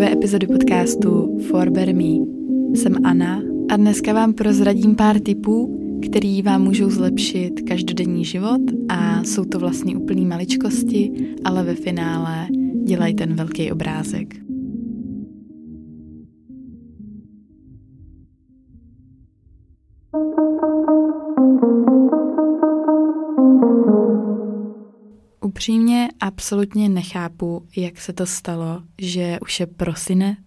nové epizody podcastu For Bear Me. Jsem Anna a dneska vám prozradím pár tipů, který vám můžou zlepšit každodenní život a jsou to vlastně úplný maličkosti, ale ve finále dělají ten velký obrázek. Upřímně absolutně nechápu, jak se to stalo, že už je prosinec,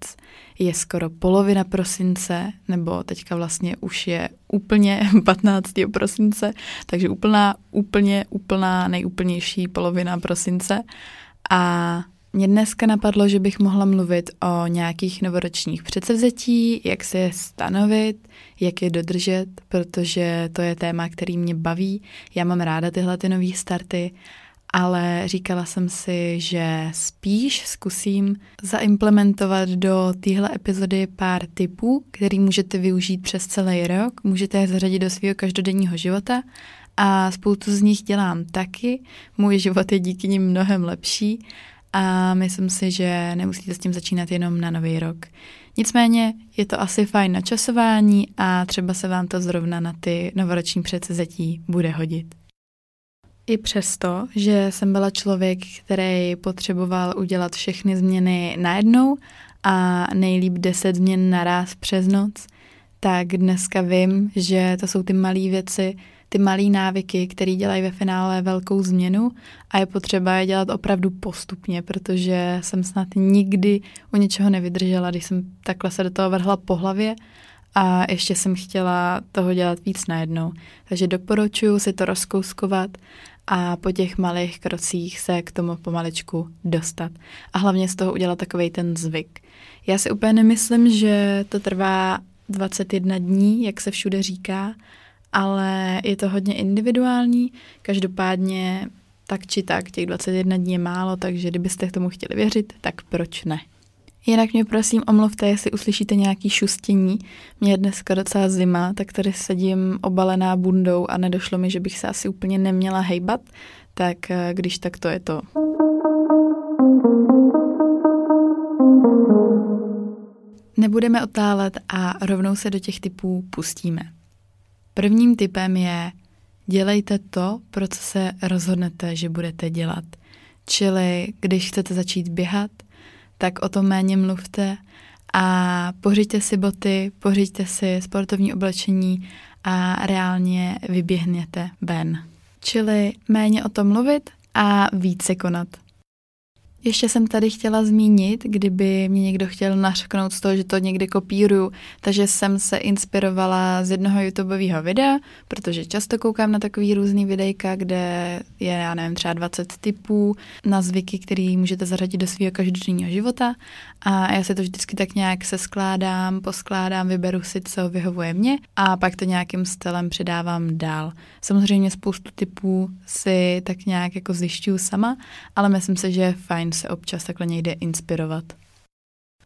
je skoro polovina prosince, nebo teďka vlastně už je úplně 15. prosince, takže úplná, úplně, úplná, nejúplnější polovina prosince. A mě dneska napadlo, že bych mohla mluvit o nějakých novoročních předsevzetí, jak se je stanovit, jak je dodržet, protože to je téma, který mě baví. Já mám ráda tyhle ty nové starty ale říkala jsem si, že spíš zkusím zaimplementovat do téhle epizody pár tipů, který můžete využít přes celý rok, můžete je zařadit do svého každodenního života a spoustu z nich dělám taky. Můj život je díky nim mnohem lepší a myslím si, že nemusíte s tím začínat jenom na nový rok. Nicméně je to asi fajn na časování a třeba se vám to zrovna na ty novoroční předsezetí bude hodit. I přesto, že jsem byla člověk, který potřeboval udělat všechny změny najednou a nejlíp deset změn naraz přes noc, tak dneska vím, že to jsou ty malé věci, ty malé návyky, které dělají ve finále velkou změnu a je potřeba je dělat opravdu postupně, protože jsem snad nikdy u něčeho nevydržela, když jsem takhle se do toho vrhla po hlavě a ještě jsem chtěla toho dělat víc najednou. Takže doporučuji si to rozkouskovat a po těch malých krocích se k tomu pomaličku dostat. A hlavně z toho udělat takový ten zvyk. Já si úplně nemyslím, že to trvá 21 dní, jak se všude říká, ale je to hodně individuální. Každopádně tak či tak, těch 21 dní je málo, takže kdybyste k tomu chtěli věřit, tak proč ne? Jinak mě prosím omluvte, jestli uslyšíte nějaký šustění. Mě je dneska docela zima, tak tady sedím obalená bundou a nedošlo mi, že bych se asi úplně neměla hejbat, tak eh, když tak to je to. Nebudeme otálet a rovnou se do těch typů pustíme. Prvním typem je dělejte to, pro co se rozhodnete, že budete dělat. Čili když chcete začít běhat, tak o tom méně mluvte a pořiďte si boty, pořiďte si sportovní oblečení a reálně vyběhněte ven. Čili méně o tom mluvit a více konat. Ještě jsem tady chtěla zmínit, kdyby mě někdo chtěl nařknout z toho, že to někdy kopíruju, takže jsem se inspirovala z jednoho YouTubeového videa, protože často koukám na takový různý videjka, kde je, já nevím, třeba 20 typů na zvyky, který můžete zařadit do svého každodenního života a já se to vždycky tak nějak se skládám, poskládám, vyberu si, co vyhovuje mě a pak to nějakým stylem předávám dál. Samozřejmě spoustu typů si tak nějak jako zjišťuju sama, ale myslím si, že je fajn se občas takhle někde inspirovat.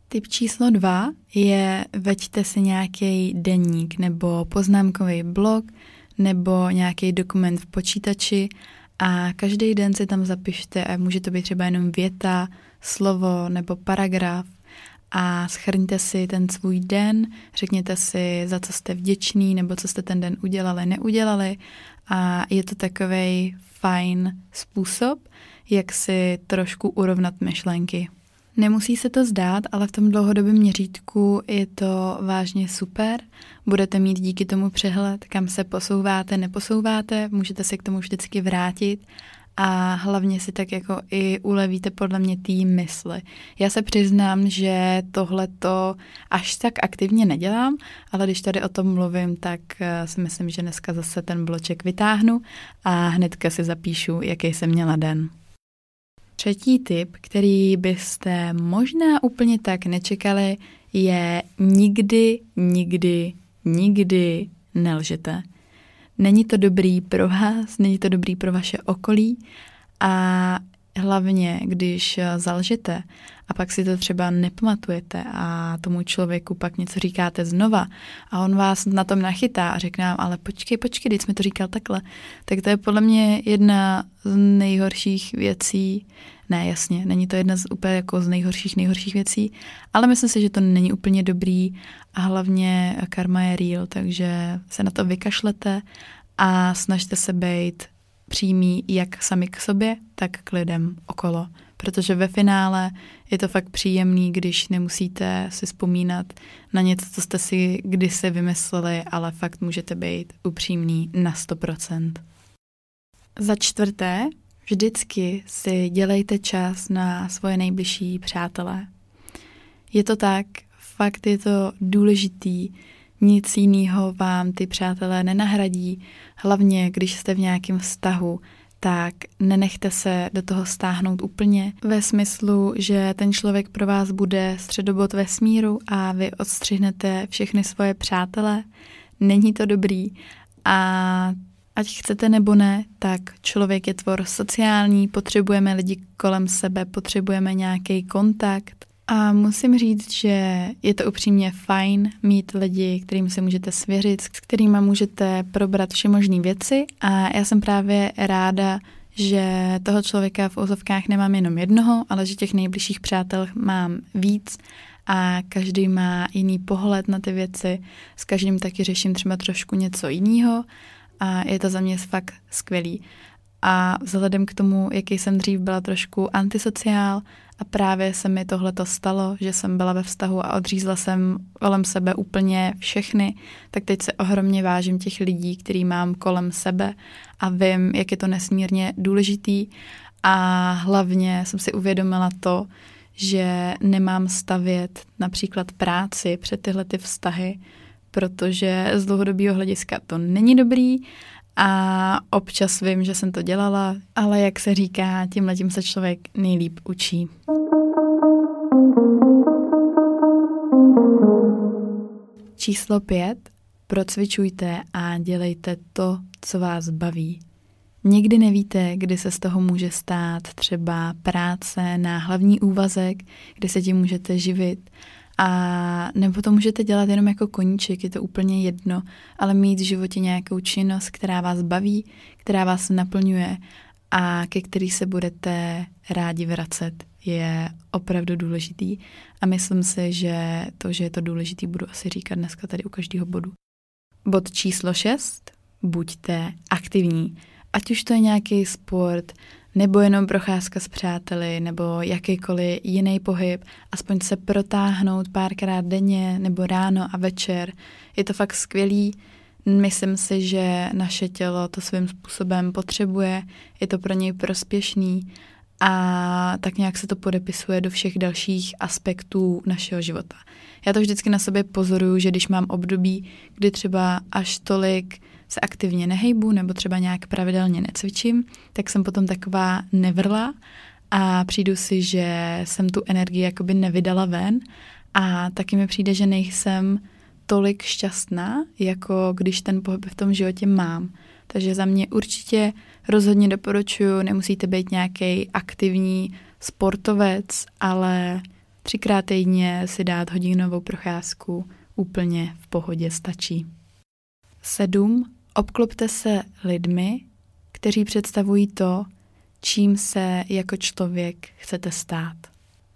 Typ číslo dva je veďte si nějaký denník nebo poznámkový blog nebo nějaký dokument v počítači a každý den si tam zapište a může to být třeba jenom věta, slovo nebo paragraf a schrňte si ten svůj den, řekněte si, za co jste vděční nebo co jste ten den udělali, neudělali a je to takový fajn způsob, jak si trošku urovnat myšlenky. Nemusí se to zdát, ale v tom dlouhodobém měřítku je to vážně super. Budete mít díky tomu přehled, kam se posouváte, neposouváte, můžete se k tomu vždycky vrátit a hlavně si tak jako i ulevíte podle mě tý mysli. Já se přiznám, že tohle to až tak aktivně nedělám, ale když tady o tom mluvím, tak eh, si myslím, že dneska zase ten bloček vytáhnu a hnedka si zapíšu, jaký jsem měla den. Třetí tip, který byste možná úplně tak nečekali, je nikdy, nikdy, nikdy nelžete. Není to dobrý pro vás, není to dobrý pro vaše okolí a hlavně, když zalžete a pak si to třeba nepamatujete a tomu člověku pak něco říkáte znova a on vás na tom nachytá a řekne vám, ale počkej, počkej, když jsme to říkal takhle, tak to je podle mě jedna z nejhorších věcí, ne, jasně, není to jedna z úplně jako z nejhorších, nejhorších věcí, ale myslím si, že to není úplně dobrý a hlavně karma je real, takže se na to vykašlete a snažte se být přímý jak sami k sobě, tak k lidem okolo. Protože ve finále je to fakt příjemný, když nemusíte si vzpomínat na něco, co jste si kdysi vymysleli, ale fakt můžete být upřímný na 100%. Za čtvrté, vždycky si dělejte čas na svoje nejbližší přátelé. Je to tak, fakt je to důležitý, nic jiného vám ty přátelé nenahradí, hlavně když jste v nějakém vztahu, tak nenechte se do toho stáhnout úplně ve smyslu, že ten člověk pro vás bude středobod vesmíru a vy odstřihnete všechny svoje přátele. Není to dobrý a ať chcete nebo ne, tak člověk je tvor sociální, potřebujeme lidi kolem sebe, potřebujeme nějaký kontakt a musím říct, že je to upřímně fajn mít lidi, kterým se můžete svěřit, s kterými můžete probrat všemožné věci. A já jsem právě ráda, že toho člověka v úzovkách nemám jenom jednoho, ale že těch nejbližších přátel mám víc. A každý má jiný pohled na ty věci, s každým taky řeším třeba trošku něco jiného. A je to za mě fakt skvělý. A vzhledem k tomu, jaký jsem dřív byla trošku antisociál a právě se mi tohle to stalo, že jsem byla ve vztahu a odřízla jsem kolem sebe úplně všechny, tak teď se ohromně vážím těch lidí, který mám kolem sebe a vím, jak je to nesmírně důležitý. A hlavně jsem si uvědomila to, že nemám stavět například práci před tyhle ty vztahy, protože z dlouhodobého hlediska to není dobrý a občas vím, že jsem to dělala, ale jak se říká, tím tím se člověk nejlíp učí. Číslo pět. Procvičujte a dělejte to, co vás baví. Nikdy nevíte, kdy se z toho může stát třeba práce na hlavní úvazek, kdy se tím můžete živit a nebo to můžete dělat jenom jako koníček, je to úplně jedno, ale mít v životě nějakou činnost, která vás baví, která vás naplňuje a ke který se budete rádi vracet, je opravdu důležitý. A myslím si, že to, že je to důležitý, budu asi říkat dneska tady u každého bodu. Bod číslo 6. Buďte aktivní. Ať už to je nějaký sport, nebo jenom procházka s přáteli, nebo jakýkoliv jiný pohyb, aspoň se protáhnout párkrát denně, nebo ráno a večer. Je to fakt skvělý. Myslím si, že naše tělo to svým způsobem potřebuje, je to pro něj prospěšný a tak nějak se to podepisuje do všech dalších aspektů našeho života. Já to vždycky na sobě pozoruju, že když mám období, kdy třeba až tolik se aktivně nehejbu nebo třeba nějak pravidelně necvičím, tak jsem potom taková nevrla a přijdu si, že jsem tu energii jakoby nevydala ven a taky mi přijde, že nejsem tolik šťastná, jako když ten pohyb v tom životě mám. Takže za mě určitě rozhodně doporučuji, nemusíte být nějaký aktivní sportovec, ale třikrát týdně si dát hodinovou procházku úplně v pohodě stačí. Sedm Obklopte se lidmi, kteří představují to, čím se jako člověk chcete stát.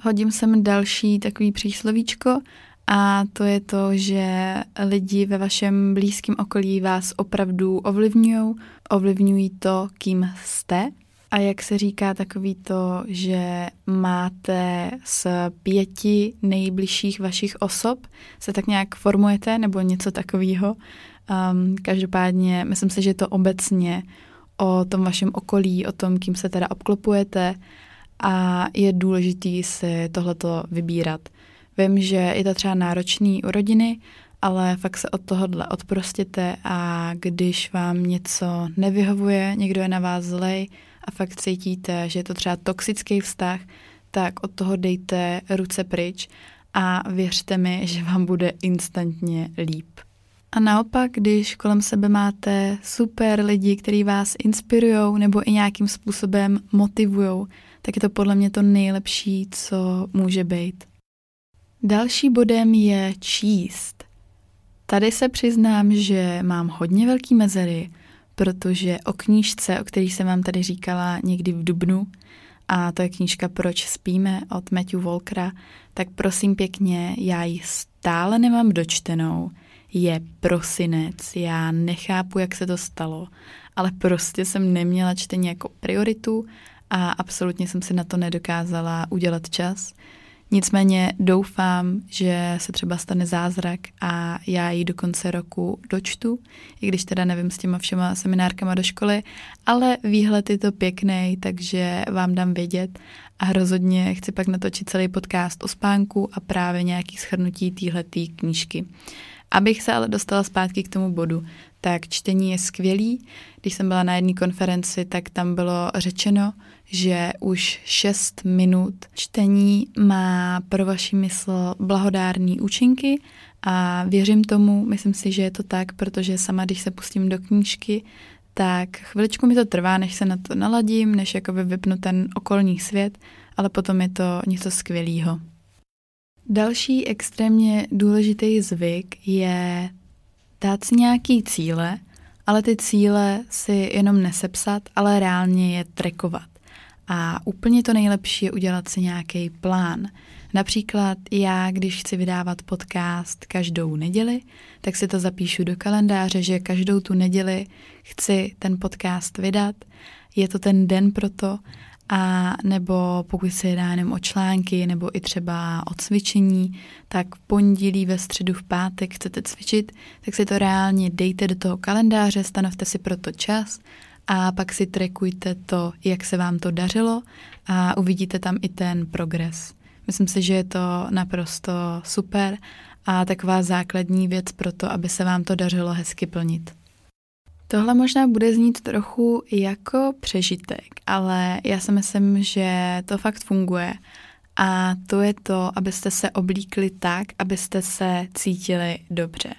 Hodím sem další takový příslovíčko a to je to, že lidi ve vašem blízkém okolí vás opravdu ovlivňují, ovlivňují to, kým jste. A jak se říká takový to, že máte z pěti nejbližších vašich osob, se tak nějak formujete nebo něco takového, Um, každopádně myslím si, že to obecně o tom vašem okolí, o tom, kým se teda obklopujete a je důležitý si tohleto vybírat. Vím, že je to třeba náročný u rodiny, ale fakt se od tohohle odprostěte a když vám něco nevyhovuje, někdo je na vás zlej a fakt cítíte, že je to třeba toxický vztah, tak od toho dejte ruce pryč a věřte mi, že vám bude instantně líp. A naopak, když kolem sebe máte super lidi, kteří vás inspirují nebo i nějakým způsobem motivují, tak je to podle mě to nejlepší, co může být. Další bodem je číst. Tady se přiznám, že mám hodně velký mezery, protože o knížce, o který jsem vám tady říkala někdy v Dubnu, a to je knížka Proč spíme od Matthew Walkera, tak prosím pěkně, já ji stále nemám dočtenou. Je prosinec, já nechápu, jak se to stalo, ale prostě jsem neměla čtení jako prioritu a absolutně jsem si na to nedokázala udělat čas. Nicméně doufám, že se třeba stane zázrak a já ji do konce roku dočtu, i když teda nevím s těma všema seminárkama do školy, ale výhled je to pěkný, takže vám dám vědět a rozhodně chci pak natočit celý podcast o spánku a právě nějaký schrnutí téhletý knížky. Abych se ale dostala zpátky k tomu bodu, tak čtení je skvělý. Když jsem byla na jedné konferenci, tak tam bylo řečeno, že už 6 minut čtení má pro vaši mysl blahodární účinky a věřím tomu, myslím si, že je to tak, protože sama, když se pustím do knížky, tak chviličku mi to trvá, než se na to naladím, než jakoby vypnu ten okolní svět, ale potom je to něco skvělého. Další extrémně důležitý zvyk je dát si nějaký cíle, ale ty cíle si jenom nesepsat, ale reálně je trekovat. A úplně to nejlepší je udělat si nějaký plán. Například já, když chci vydávat podcast každou neděli, tak si to zapíšu do kalendáře, že každou tu neděli chci ten podcast vydat. Je to ten den pro to a nebo pokud se jedná jenom o články nebo i třeba o cvičení, tak v pondělí, ve středu, v pátek chcete cvičit, tak si to reálně dejte do toho kalendáře, stanovte si pro to čas a pak si trekujte to, jak se vám to dařilo a uvidíte tam i ten progres. Myslím si, že je to naprosto super a taková základní věc pro to, aby se vám to dařilo hezky plnit. Tohle možná bude znít trochu jako přežitek, ale já si myslím, že to fakt funguje. A to je to, abyste se oblíkli tak, abyste se cítili dobře.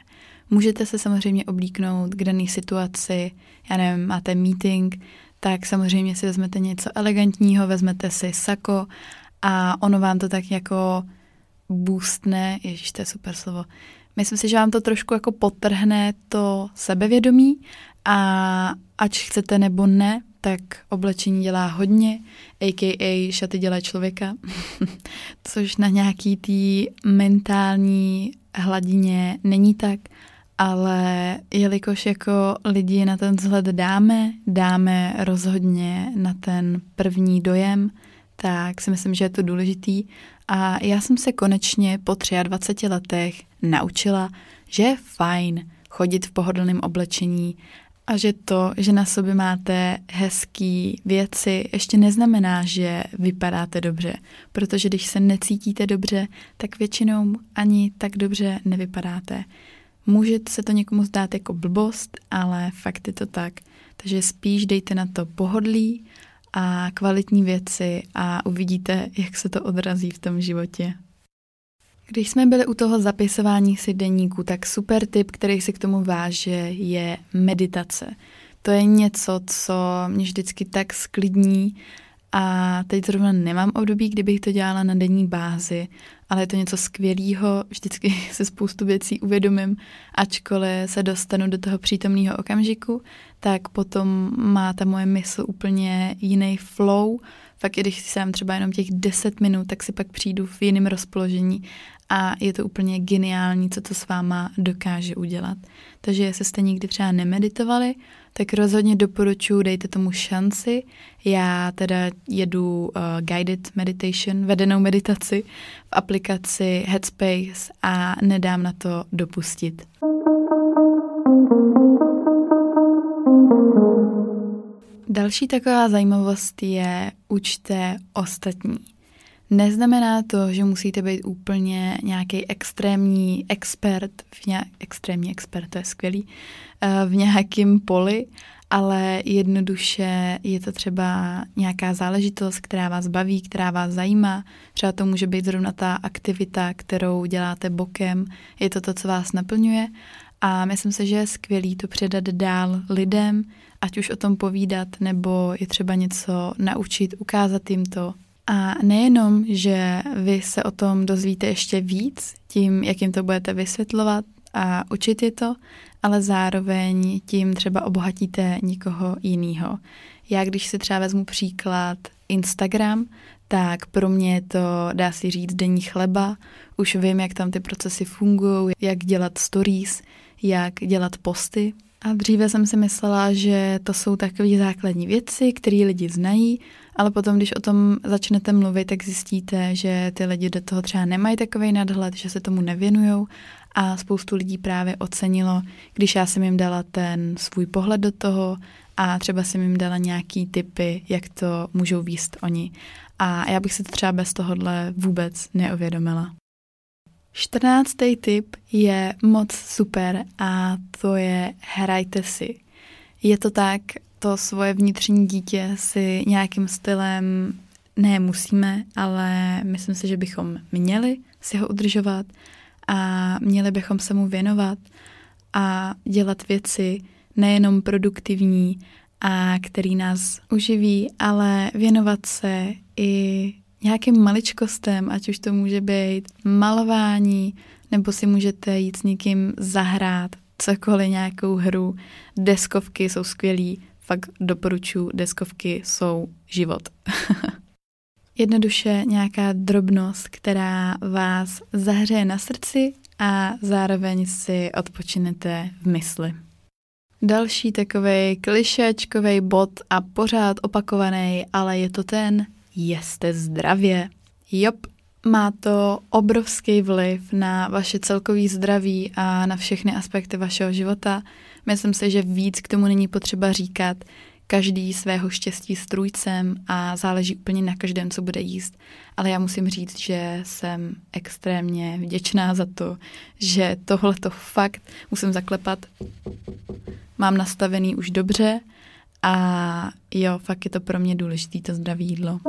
Můžete se samozřejmě oblíknout k dané situaci, já nevím, máte meeting, tak samozřejmě si vezmete něco elegantního, vezmete si sako a ono vám to tak jako boostne, ježiš, to je super slovo, myslím si, že vám to trošku jako potrhne to sebevědomí a ať chcete nebo ne, tak oblečení dělá hodně, a.k.a. šaty dělá člověka, což na nějaký tý mentální hladině není tak, ale jelikož jako lidi na ten vzhled dáme, dáme rozhodně na ten první dojem, tak si myslím, že je to důležitý. A já jsem se konečně po 23 letech naučila, že je fajn chodit v pohodlném oblečení a že to, že na sobě máte hezký věci, ještě neznamená, že vypadáte dobře. Protože když se necítíte dobře, tak většinou ani tak dobře nevypadáte. Může se to někomu zdát jako blbost, ale fakt je to tak. Takže spíš dejte na to pohodlí a kvalitní věci a uvidíte, jak se to odrazí v tom životě. Když jsme byli u toho zapisování si deníku, tak super tip, který si k tomu váže, je meditace. To je něco, co mě vždycky tak sklidní a teď zrovna nemám období, kdybych to dělala na denní bázi, ale je to něco skvělého, vždycky se spoustu věcí uvědomím, ačkoliv se dostanu do toho přítomného okamžiku, tak potom má ta moje mysl úplně jiný flow, fakt když jsem třeba jenom těch 10 minut, tak si pak přijdu v jiném rozpoložení a je to úplně geniální, co to s váma dokáže udělat. Takže jestli jste nikdy třeba nemeditovali, tak rozhodně doporučuji, dejte tomu šanci. Já teda jedu uh, guided meditation, vedenou meditaci v aplikaci Headspace a nedám na to dopustit. Další taková zajímavost je učte ostatní. Neznamená to, že musíte být úplně nějaký extrémní expert, v nějak, extrémní expert, to je skvělý, eh, v nějakém poli, ale jednoduše je to třeba nějaká záležitost, která vás baví, která vás zajímá. Třeba to může být zrovna ta aktivita, kterou děláte bokem, je to to, co vás naplňuje A myslím si, že je skvělý to předat dál lidem, ať už o tom povídat, nebo je třeba něco naučit, ukázat jim to. A nejenom, že vy se o tom dozvíte ještě víc tím, jak jim to budete vysvětlovat a učit je to, ale zároveň tím třeba obohatíte někoho jiného. Já když si třeba vezmu příklad Instagram, tak pro mě je to, dá si říct, denní chleba. Už vím, jak tam ty procesy fungují, jak dělat stories, jak dělat posty. A dříve jsem si myslela, že to jsou takové základní věci, které lidi znají, ale potom, když o tom začnete mluvit, tak zjistíte, že ty lidi do toho třeba nemají takový nadhled, že se tomu nevěnují a spoustu lidí právě ocenilo, když já jsem jim dala ten svůj pohled do toho a třeba jsem jim dala nějaký typy, jak to můžou výst oni. A já bych si to třeba bez tohohle vůbec neuvědomila. Čtrnáctý tip je moc super a to je hrajte si. Je to tak, to svoje vnitřní dítě si nějakým stylem ne musíme, ale myslím si, že bychom měli si ho udržovat a měli bychom se mu věnovat a dělat věci nejenom produktivní a který nás uživí, ale věnovat se i nějakým maličkostem, ať už to může být malování, nebo si můžete jít s někým zahrát, cokoliv, nějakou hru. Deskovky jsou skvělý, fakt doporučuji, deskovky jsou život. Jednoduše nějaká drobnost, která vás zahřeje na srdci a zároveň si odpočinete v mysli. Další takový klišečkový bod a pořád opakovaný, ale je to ten jeste zdravě. Jop, má to obrovský vliv na vaše celkový zdraví a na všechny aspekty vašeho života. Myslím si, že víc k tomu není potřeba říkat. Každý svého štěstí strůjcem a záleží úplně na každém, co bude jíst. Ale já musím říct, že jsem extrémně vděčná za to, že tohle to fakt musím zaklepat. Mám nastavený už dobře a jo, fakt je to pro mě důležité, to zdravé jídlo.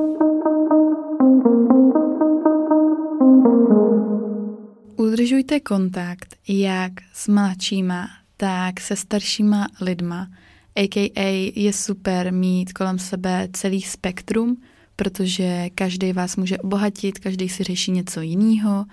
Udržujte kontakt jak s mladšíma, tak se staršíma lidma. AKA je super mít kolem sebe celý spektrum, protože každý vás může obohatit, každý si řeší něco jiného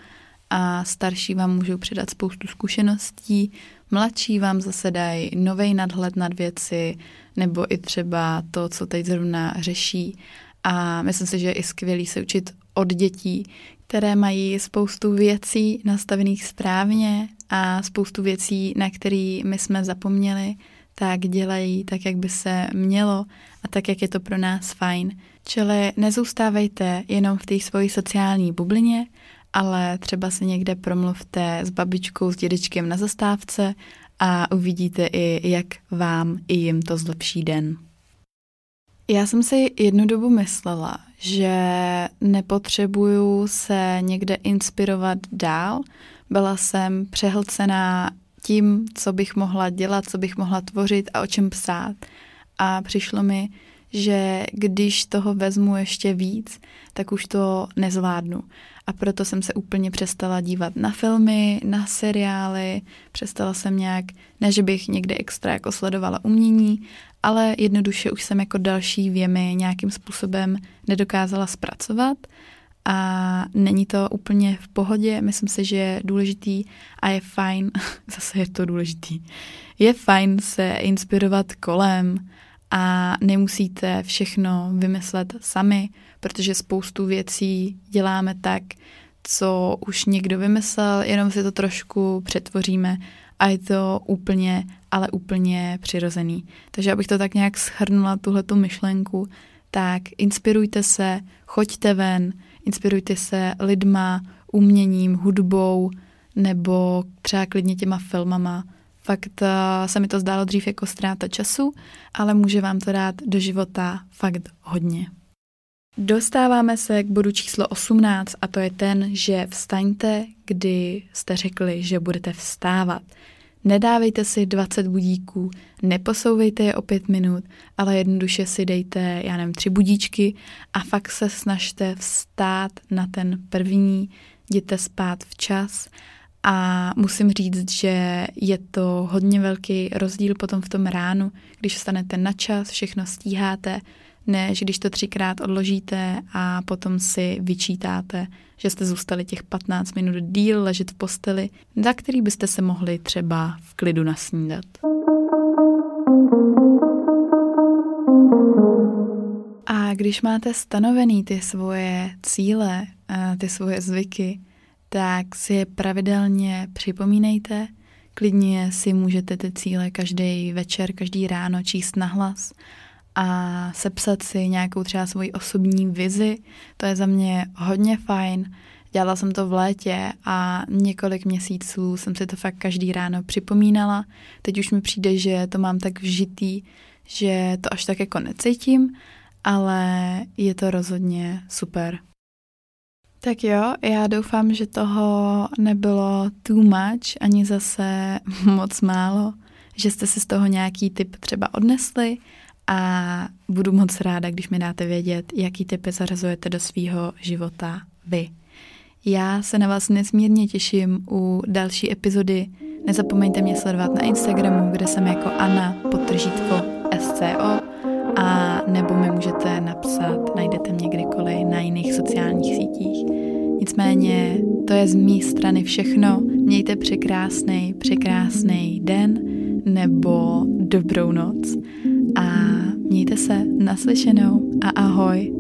a starší vám můžou předat spoustu zkušeností, mladší vám zase dají nový nadhled nad věci, nebo i třeba to, co teď zrovna řeší. A myslím si, že je i skvělý se učit od dětí, které mají spoustu věcí nastavených správně a spoustu věcí, na které my jsme zapomněli, tak dělají tak, jak by se mělo a tak, jak je to pro nás fajn. Čili nezůstávejte jenom v té svojí sociální bublině, ale třeba si někde promluvte s babičkou, s dědečkem na zastávce a uvidíte i, jak vám i jim to zlepší den. Já jsem si jednu dobu myslela, že nepotřebuju se někde inspirovat dál. Byla jsem přehlcená tím, co bych mohla dělat, co bych mohla tvořit a o čem psát. A přišlo mi, že když toho vezmu ještě víc, tak už to nezvládnu. A proto jsem se úplně přestala dívat na filmy, na seriály, přestala jsem nějak, ne že bych někde extra jako sledovala umění, ale jednoduše už jsem jako další věmy nějakým způsobem nedokázala zpracovat a není to úplně v pohodě. Myslím si, že je důležitý a je fajn, zase je to důležitý, je fajn se inspirovat kolem a nemusíte všechno vymyslet sami, protože spoustu věcí děláme tak, co už někdo vymyslel, jenom si to trošku přetvoříme a je to úplně, ale úplně přirozený. Takže abych to tak nějak schrnula, tuhletu myšlenku, tak inspirujte se, choďte ven, inspirujte se lidma, uměním, hudbou nebo třeba klidně těma filmama. Fakt uh, se mi to zdálo dřív jako ztráta času, ale může vám to dát do života fakt hodně. Dostáváme se k bodu číslo 18 a to je ten, že vstaňte, kdy jste řekli, že budete vstávat. Nedávejte si 20 budíků, neposouvejte je o 5 minut, ale jednoduše si dejte, já nevím, tři budíčky a fakt se snažte vstát na ten první, jděte spát včas A musím říct, že je to hodně velký rozdíl potom v tom ránu, když vstanete na čas, všechno stíháte, než když to třikrát odložíte a potom si vyčítáte, že jste zůstali těch 15 minut díl ležet v posteli, za který byste se mohli třeba v klidu nasnídat. A když máte stanovený ty svoje cíle, ty svoje zvyky, tak si je pravidelně připomínejte. Klidně si můžete ty cíle každý večer, každý ráno číst nahlas a sepsat si nějakou třeba svoji osobní vizi. To je za mě hodně fajn. Dělala jsem to v létě a několik měsíců jsem si to fakt každý ráno připomínala. Teď už mi přijde, že to mám tak vžitý, že to až tak jako necítím, ale je to rozhodně super. Tak jo, já doufám, že toho nebylo too much, ani zase moc málo, že jste si z toho nějaký tip třeba odnesli a budu moc ráda, když mi dáte vědět, jaký typy zařazujete do svýho života vy. Já se na vás nesmírně těším u další epizody. Nezapomeňte mě sledovat na Instagramu, kde jsem jako Anna podtržítko SCO a nebo mi můžete napsat, najdete mě kdykoliv na jiných sociálních sítích. Nicméně to je z mé strany všechno. Mějte překrásný, překrásný den nebo dobrou noc a mějte se naslyšenou a ahoj.